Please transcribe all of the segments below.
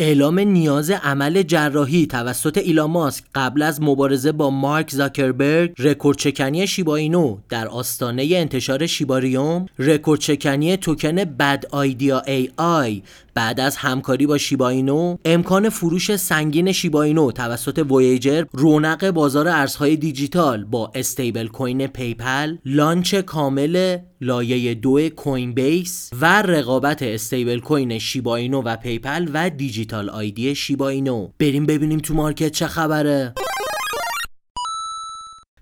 اعلام نیاز عمل جراحی توسط ایلان ماسک قبل از مبارزه با مارک زاکربرگ رکورد شکنی Shiba Inu در آستانه انتشار Shibarium رکورد شکنی توکن Bad Idea AI بعد از همکاری با Shiba Inu امکان فروش سنگین Shiba Inu توسط وویجر رونق بازار ارزهای دیجیتال با stablecoin PayPal launch کامل لایه دو Coinbase و رقابت stablecoin Shiba Inu و PayPal و digital ID Shiba Inu بریم ببینیم تو market چه خبره.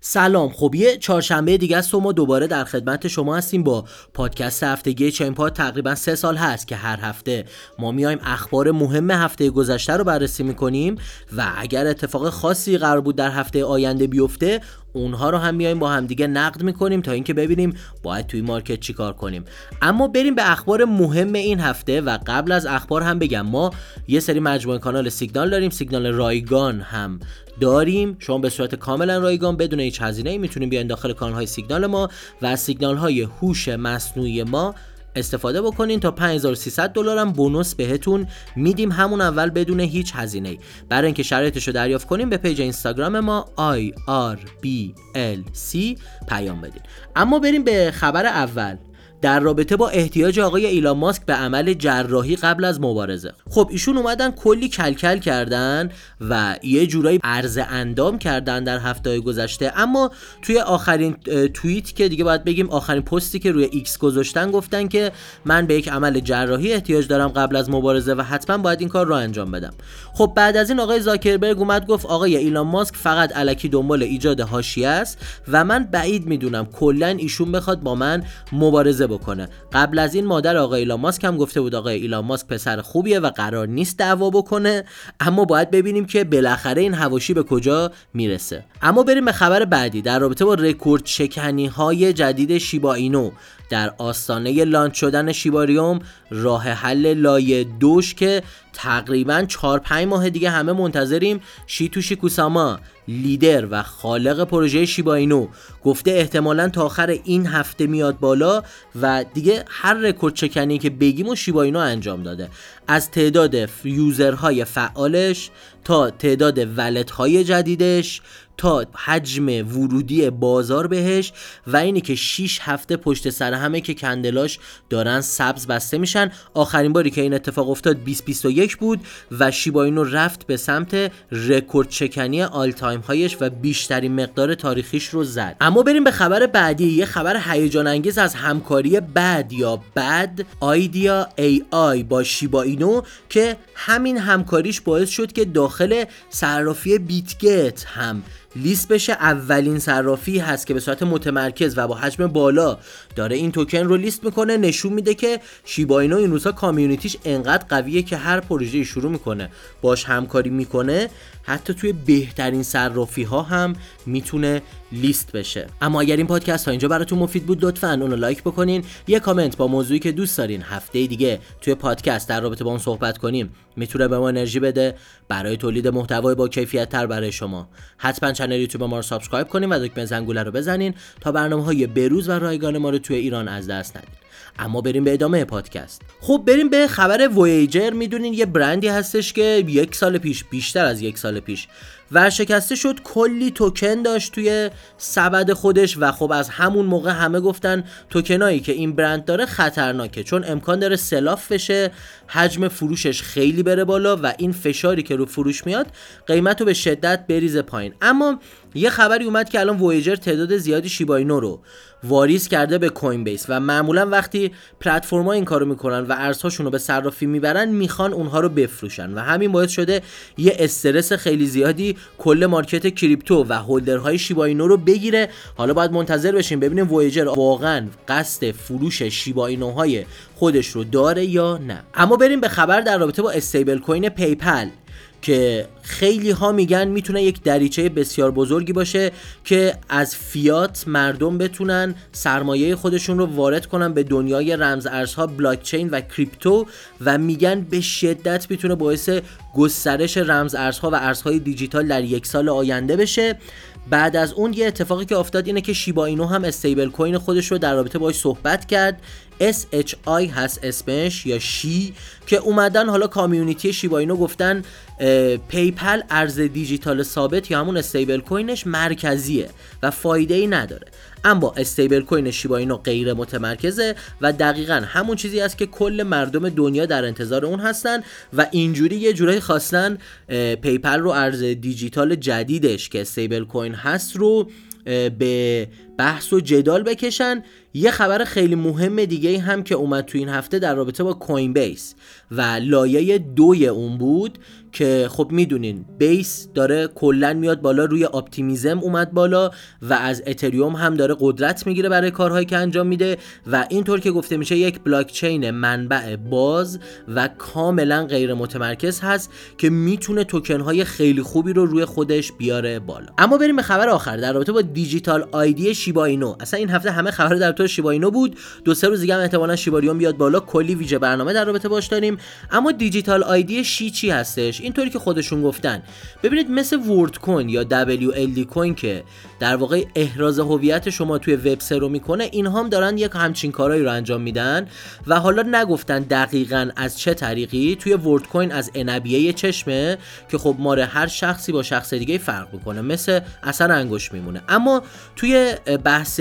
سلام. خب یه چهارشنبه دیگه است و ما دوباره در خدمت شما هستیم با پادکست هفتگی چین پاد تقریبا سه سال هست که هر هفته ما میایم اخبار مهم هفته گذشته رو بررسی می‌کنیم و اگر اتفاق خاصی قرار بود در هفته آینده بیفته اونها رو هم میایم با همدیگه نقد می‌کنیم تا اینکه ببینیم باید توی مارکت چیکار کنیم. اما بریم به اخبار مهم این هفته و قبل از اخبار هم بگم ما یه سری مجموعه کانال سیگنال داریم سیگنال رایگان هم داریم. شما به صورت کاملا رایگان بدون هیچ هزینه ای می‌تونید بیاین داخل کانال های سیگنال ما و سیگنال های هوش مصنوعی ما استفاده بکنین تا 5300 دلار هم bonus بهتون میدیم همون اول بدون هیچ هزینه ای برای اینکه شرایطش رو دریافت کنیم به page اینستاگرام ما IRBLC پیام بدین. اما بریم به خبر اول. در رابطه با احتیاج آقای ایلان ماسک به عمل جراحی قبل از مبارزه. خب ایشون اومدن کلی کلکل کردن و یه جورایی عرض اندام کردن در هفته گذشته. اما توی آخرین توییت که دیگه باید بگیم آخرین پستی که روی X گذاشتن گفتن که من به یک عمل جراحی احتیاج دارم قبل از مبارزه و حتما باید این کار رو انجام بدم. خب بعد از این آقای زاکربرگ اومد گفت آقای ایلان ماسک فقط الکی دنبال ایجاد حاشیه است و من بعید می‌دونم کلا ایشون بخواد با من مبارزه بکنه. قبل از این مادر آقای ایلان ماسک هم گفته بود آقای ایلان ماسک پسر خوبیه و قرار نیست دعوا بکنه اما باید ببینیم که بالاخره این حواشی به کجا می‌رسه. اما بریم به خبر بعدی در رابطه با رکورد شکنی های جدید Shiba Inu. در آستانه launch شدن Shibarium راه حل لایه دوش که تقریبا 4 5 ماه دیگه همه منتظریم Shytoshi Kusama leader و خالق پروژه Shiba Inu. گفته احتمالا تا آخر این هفته میاد بالا و دیگه هر رکورد شکنی که بگیم و Shiba Inu انجام داده. از تعداد user های فعالش تا تعداد wallet های جدیدش تا حجم ورودی بازار بهش و اینی که 6 هفته پشت سر همه که candle هاش دارن سبز بسته میشن. آخرین باری که این اتفاق افتاد 2021 بود و Shiba Inu رفت به سمت رکورد شکنی all time high ش و بیشترین مقدار تاریخیش رو زد. اما بریم به خبر بعدی. یه خبر هیجان انگیز از همکاری bad یا Bad Idea AI با Shiba Inu که همین همکاریش باعث شد که داخل صرافی Bitget هم لیست بشه اولین صرافی هست که به صورت متمرکز و با حجم بالا داره این توکن رو لیست می‌کنه. نشون میده که Shiba Inu این روزها community ش انقدر قویه که هر پروژه شروع می‌کنه باش همکاری می‌کنه. حتی توی بهترین صرافی ها هم می‌تونه لیست بشه. اما اگر این پادکست تا اینجا براتون مفید بود لطفا اونو like بکنین. یه کامنت با موضوعی که دوست دارین هفته دیگه توی پادکست در رابطه با اون صحبت کنیم می‌تونه به ما انرژی بده. برای تولید محتوای با کیفیت تر برای شما. حتما channel یوتیوب ما رو subscribe کنین و دکمه زنگوله رو بزنین تا برنامه های بروز و رایگان ما رو توی ایران از دست ندید اما بریم به ادامه پادکست. خب بریم به خبر وویجر می‌دونین یه برندی هستش که یک سال پیش بیشتر از یک سال پیش ورشکسته شد کلی توکن داشت توی سبد خودش و خب از همون موقع همه گفتن توکنایی که این برند داره خطرناکه چون امکان داره سلاف بشه حجم فروشش خیلی بره بالا و این فشاری که رو فروش میاد قیمت رو به شدت بریزه پایین. اما یه خبری اومد که الان وویجر تعداد زیادی شیباینو رو واریز کرده به کوین بیس و معمولا وقتی پلتفرم‌ها این کارو می‌کنن و ارزهاشون رو به صرافی می‌برن می‌خوان اونها رو بفروشن و همین باعث شده یه استرس خیلی زیادی کل مارکت کریپتو و هولدرهای شیباینو رو بگیره. حالا باید منتظر بشیم ببینیم وویجر واقعا قصد فروش شیباینوهای خودش رو داره یا نه. اما بریم به خبر در رابطه با stablecoin PayPal که خیلی ها میگن می‌تونه یک دریچه بسیار بزرگی باشه که از فیات مردم بتونن سرمایه خودشون رو وارد کنن به دنیای رمز ارزها بلاکچین و crypto و میگن به شدت می‌تونه باعث گسترش رمز ارزها و ارزهای دیجیتال در یک سال آینده بشه. بعد از اون یه اتفاقی که افتاد اینه که Shiba Inu هم stablecoin خودش رو در رابطه باش صحبت کرد. SHI هست اسمش یا شی که اومدن حالا community Shiba Inu گفتن PayPal ارز دیجیتال ثابت یا همون stablecoin ش مرکزیه و فایده ای نداره. اما stablecoin Shiba Inu غیر متمرکزه و دقیقا همون چیزی است که کل مردم دنیا در انتظار اون هستن و اینجوری یه جورایی خواستن PayPal رو ارز دیجیتال جدیدش که stablecoin هست رو به بحث و جدال بکشن. یه خبر خیلی مهم دیگه هم که اومد تو این هفته در رابطه با Coinbase و لایه دوی اون بود که خب می‌دونین Base داره کلا میاد بالا روی Optimism اومد بالا و از اتریوم هم داره قدرت می‌گیره برای کارهایی که انجام میده و اینطور که گفته میشه یک بلاکچین منبع باز و کاملا غیر متمرکز هست که می‌تونه توکن های خیلی خوبی رو روی خودش بیاره بالا. اما بریم به خبر آخر در رابطه با digital ID شیباینو اصلا این هفته همه خبر در تو شیباینو بود. دو سه روز دیگه هم احتمالاً شیباریون بیاد بالا. کلی ویژه برنامه در رابطه باش داریم. اما دیجیتال آیدی شی چی هستش؟ اینطوری که خودشون گفتن. ببینید مثل ورد کوین یا WLD کوین که در واقع احراز هویت شما توی وب رو می‌کنه اینها هم دارن یک همچین کارهایی رو انجام میدن و حالا نگفتن دقیقا از چه طریقی. توی ورد کوین از انبیه چشمه که خب ماره هر شخصی با شخص دیگه فرق می‌کنه. مثل اثر انگوش میمونه. اما توی بحث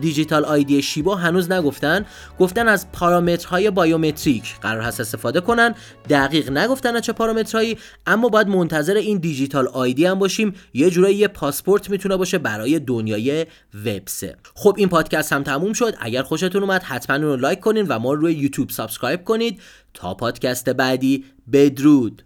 digital ID شیبا هنوز نگفتن. گفتن از پارامترهای biometric قرار هست استفاده کنن. دقیق نگفتن چه پارامترهایی اما باید منتظر این digital ID هم باشیم. یه جورایی یه پاسپورت می‌تونه باشه برای دنیای وب خب این پادکست هم تموم شد. اگر خوشتون اومد حتما اون رو لایک کنین و ما روی یوتیوب subscribe کنید. تا پادکست بعدی بدرود.